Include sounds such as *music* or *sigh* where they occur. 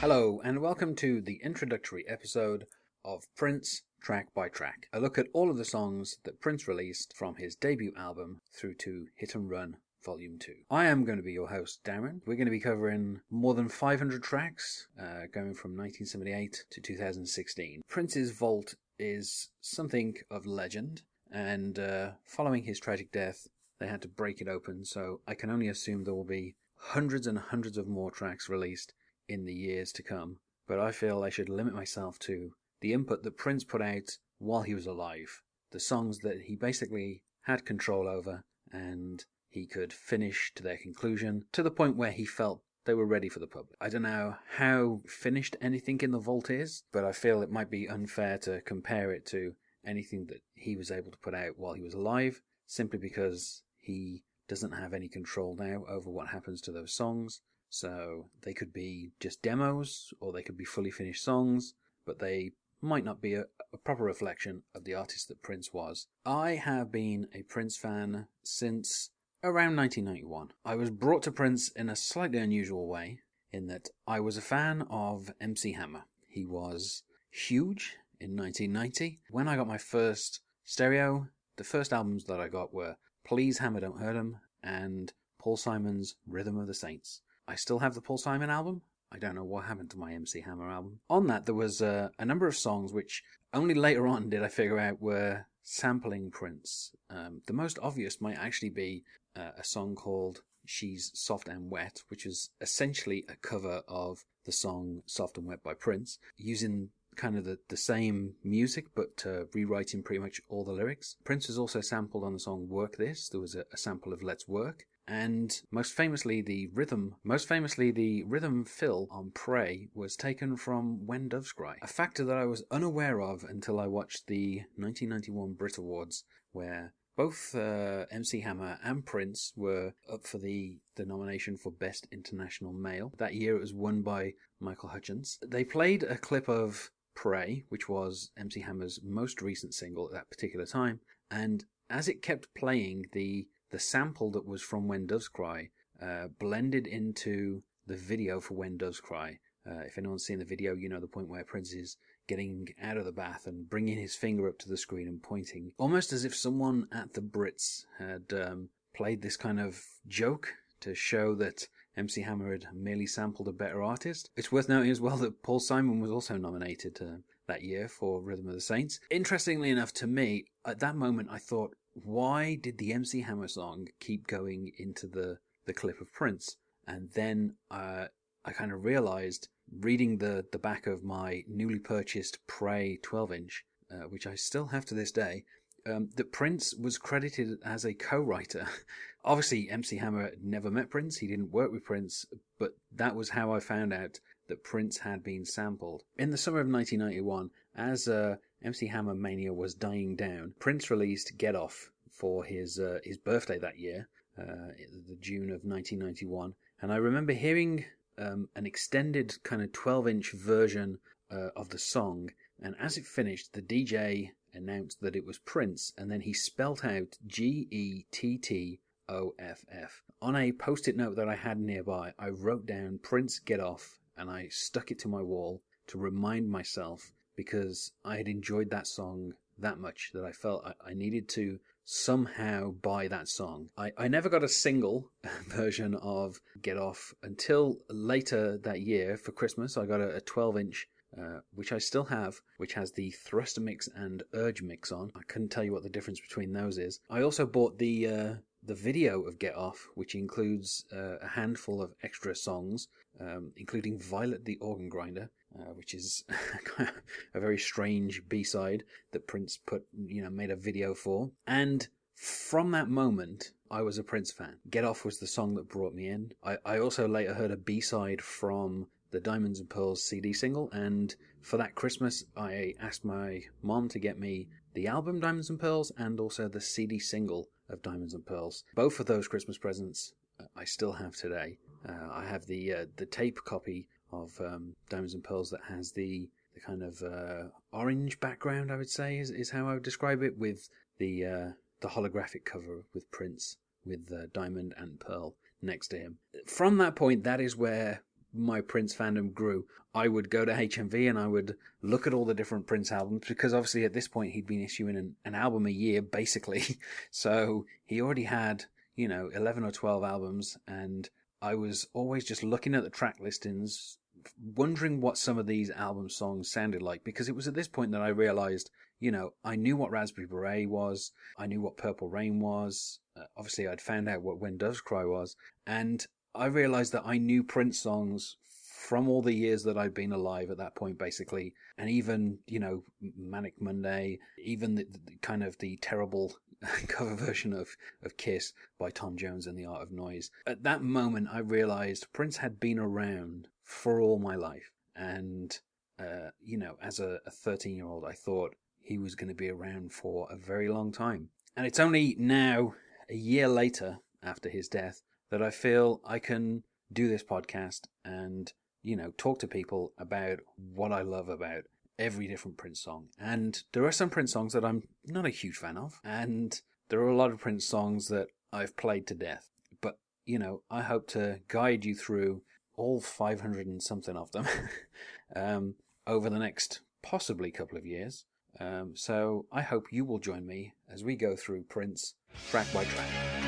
Hello, and welcome to the introductory episode of Prince Track by Track. A look at all of the songs that Prince released from his debut album through to Hit and Run Volume 2. I am going to be your host, Darren. We're going to be covering more than 500 tracks, uh, going from 1978 to 2016. Prince's Vault is something of legend, and uh, following his tragic death, they had to break it open, so I can only assume there will be hundreds and hundreds of more tracks released in the years to come. But I feel I should limit myself to the input that Prince put out while he was alive, the songs that he basically had control over, and he could finish to their conclusion to the point where he felt they were ready for the public. I don't know how finished anything in the vault is, but I feel it might be unfair to compare it to anything that he was able to put out while he was alive, simply because he doesn't have any control now over what happens to those songs. So they could be just demos or they could be fully finished songs, but they might not be a, a, proper reflection of the artist that Prince was. I have been a Prince fan since around 1991. I was brought to Prince in a slightly unusual way, in that I was a fan of MC Hammer. He was huge in 1990. When I got my first stereo, the first albums that I got were Please Hammer Don't Hurt 'Em and Paul Simon's Rhythm of the Saints. I still have the Paul Simon album. I don't know what happened to my MC Hammer album. On that, there was uh, a number of songs which only later on did I figure out were sampling Prince. Um, the most obvious might actually be uh, a song called She's Soft and Wet, which is essentially a cover of the song Soft and Wet by Prince, using kind of the, the same music but uh, rewriting pretty much all the lyrics. Prince was also sampled on the song Work This. There was a, a sample of Let's Work and most famously the rhythm most famously the rhythm fill on pray was taken from when doves cry a factor that i was unaware of until i watched the 1991 brit awards where both uh, MC Hammer and Prince were up for the, the nomination for Best International Male. That year it was won by Michael Hutchence. They played a clip of Pray, which was MC Hammer's most recent single at that particular time, and as it kept playing, the the sample that was from When Doves Cry uh, blended into the video for When Doves Cry. Uh, if anyone's seen the video, you know the point where Prince is getting out of the bath and bringing his finger up to the screen and pointing, almost as if someone at the Brits had um, played this kind of joke to show that MC Hammer had merely sampled a better artist. It's worth noting as well that Paul Simon was also nominated uh, that year for Rhythm of the Saints. Interestingly enough, to me, at that moment, I thought, why did the MC Hammer song keep going into the, the clip of Prince? And then uh, I kind of realized, reading the, the back of my newly purchased Pray 12 inch, uh, which I still have to this day, um, that Prince was credited as a co writer. *laughs* Obviously, MC Hammer never met Prince, he didn't work with Prince, but that was how I found out that Prince had been sampled. In the summer of 1991, as uh, MC Hammer mania was dying down, Prince released Get Off for his uh, his birthday that year, uh, the June of 1991, and I remember hearing um, an extended kind of 12 inch version uh, of the song, and as it finished, the DJ announced that it was Prince, and then he spelt out G E T T O F F. On a post it note that I had nearby, I wrote down Prince Get Off, and I stuck it to my wall to remind myself because I had enjoyed that song that much that I felt I, I needed to somehow buy that song. I, I never got a single *laughs* version of Get Off until later that year for Christmas. I got a, a 12 inch. Uh, which I still have, which has the Thruster mix and Urge mix on. I couldn't tell you what the difference between those is. I also bought the uh, the video of Get Off, which includes uh, a handful of extra songs, um, including Violet the Organ Grinder, uh, which is *laughs* a very strange B-side that Prince put, you know, made a video for. And from that moment, I was a Prince fan. Get Off was the song that brought me in. I, I also later heard a B-side from the Diamonds and Pearls CD single, and for that Christmas, I asked my mom to get me the album Diamonds and Pearls and also the CD single of Diamonds and Pearls. Both of those Christmas presents uh, I still have today. Uh, I have the uh, the tape copy of um, Diamonds and Pearls that has the the kind of uh, orange background. I would say is, is how I would describe it with the uh, the holographic cover with Prince with uh, Diamond and Pearl next to him. From that point, that is where my Prince fandom grew, I would go to HMV and I would look at all the different Prince albums because obviously at this point he'd been issuing an, an album a year basically. *laughs* so he already had, you know, 11 or 12 albums and I was always just looking at the track listings, wondering what some of these album songs sounded like because it was at this point that I realized, you know, I knew what Raspberry Beret was, I knew what Purple Rain was. Uh, obviously, I'd found out what When Doves Cry was, and I realized that I knew Prince songs from all the years that I'd been alive at that point, basically, and even you know Manic Monday, even the, the kind of the terrible *laughs* cover version of of Kiss by Tom Jones and the Art of Noise. At that moment, I realized Prince had been around for all my life. And, uh, you know, as a 13 year old, I thought he was going to be around for a very long time. And it's only now, a year later after his death, that I feel I can do this podcast and, you know, talk to people about what I love about every different Prince song. And there are some Prince songs that I'm not a huge fan of. And there are a lot of Prince songs that I've played to death. But, you know, I hope to guide you through all 500 and something of them *laughs* um, over the next possibly couple of years. Um, so I hope you will join me as we go through Prince track by track.